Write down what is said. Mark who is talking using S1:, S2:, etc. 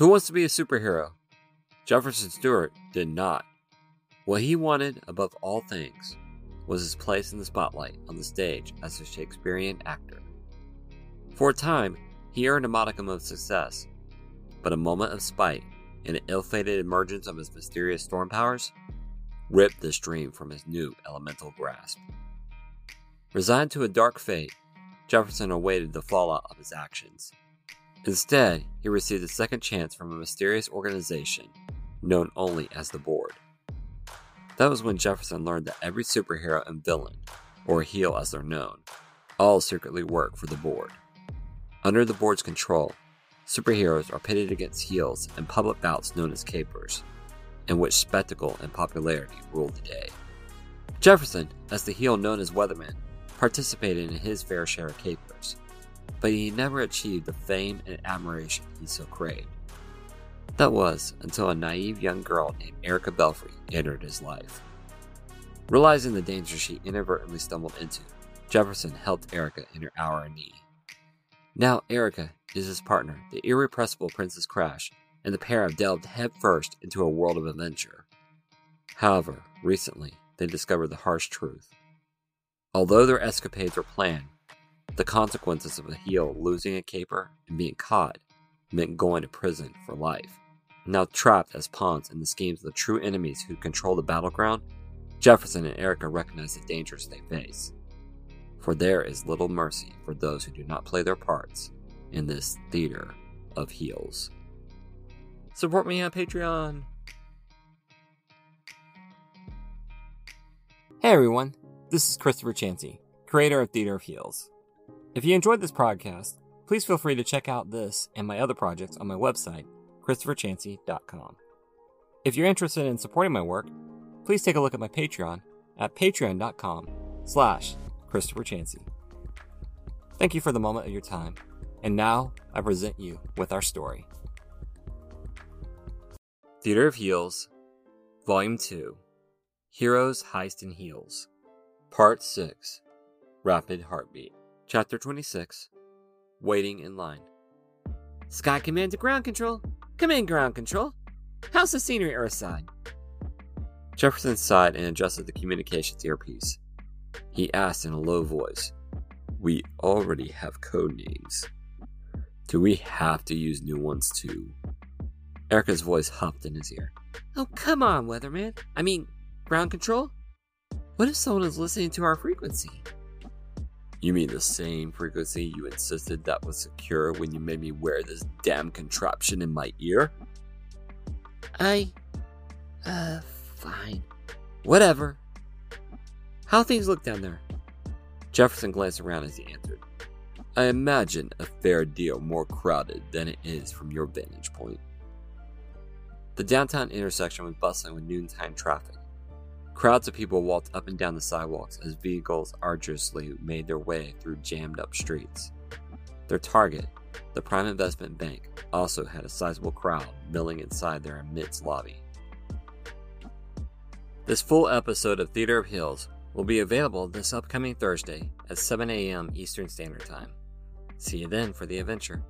S1: Who wants to be a superhero? Jefferson Stewart did not. What he wanted above all things was his place in the spotlight on the stage as a Shakespearean actor. For a time, he earned a modicum of success, but a moment of spite and an ill fated emergence of his mysterious storm powers ripped this dream from his new elemental grasp. Resigned to a dark fate, Jefferson awaited the fallout of his actions. Instead, he received a second chance from a mysterious organization known only as the Board. That was when Jefferson learned that every superhero and villain, or heel as they're known, all secretly work for the Board. Under the Board's control, superheroes are pitted against heels in public bouts known as capers, in which spectacle and popularity rule the day. Jefferson, as the heel known as Weatherman, participated in his fair share of capers, but he never achieved the fame and admiration he so craved. That was until a naive young girl named Erica Belfry entered his life. Realizing the danger she inadvertently stumbled into, Jefferson helped Erica in her hour of need. Now, Erica is his partner, the irrepressible Princess Crash, and the pair have delved headfirst into a world of adventure. However, recently, they discovered the harsh truth. Although their escapades were planned, the consequences of a heel losing a caper and being caught meant going to prison for life. Now trapped as pawns in the schemes of the true enemies who control the battleground, Jefferson and Erica recognize the dangers they face. For there is little mercy for those who do not play their parts in this theater of heels. Support me on Patreon. Hey everyone, this is Christopher Chancy, creator of Theater of Heels. If you enjoyed this podcast, please feel free to check out this and my other projects on my website, christopherchancy.com. If you're interested in supporting my work, please take a look at my Patreon at patreon.com slash Christopher Chancy. Thank you for the moment of your time, and now I present you with our story. Theater of Heels, Volume 2 Heroes, Heist, and Heels, Part 6 Rapid Heartbeat, Chapter 26 Waiting in Line. Sky Command to ground control. Come in, ground control. How's the scenery, Earthside? Jefferson sighed and adjusted the communications earpiece. He asked in a low voice, We already have code names. Do we have to use new ones too? Erica's voice hopped in his ear. Oh, come on, Weatherman. I mean, ground control? What if someone is listening to our frequency? You mean the same frequency you insisted that was secure when you made me wear this damn contraption in my ear? I. Uh, fine. Whatever. How things look down there? Jefferson glanced around as he answered. I imagine a fair deal more crowded than it is from your vantage point. The downtown intersection was bustling with noontime traffic. Crowds of people walked up and down the sidewalks as vehicles arduously made their way through jammed up streets. Their target, the Prime Investment Bank, also had a sizable crowd milling inside their immense lobby. This full episode of Theater of Heels will be available this upcoming Thursday at 7 a.m. Eastern Standard Time. See you then for the adventure.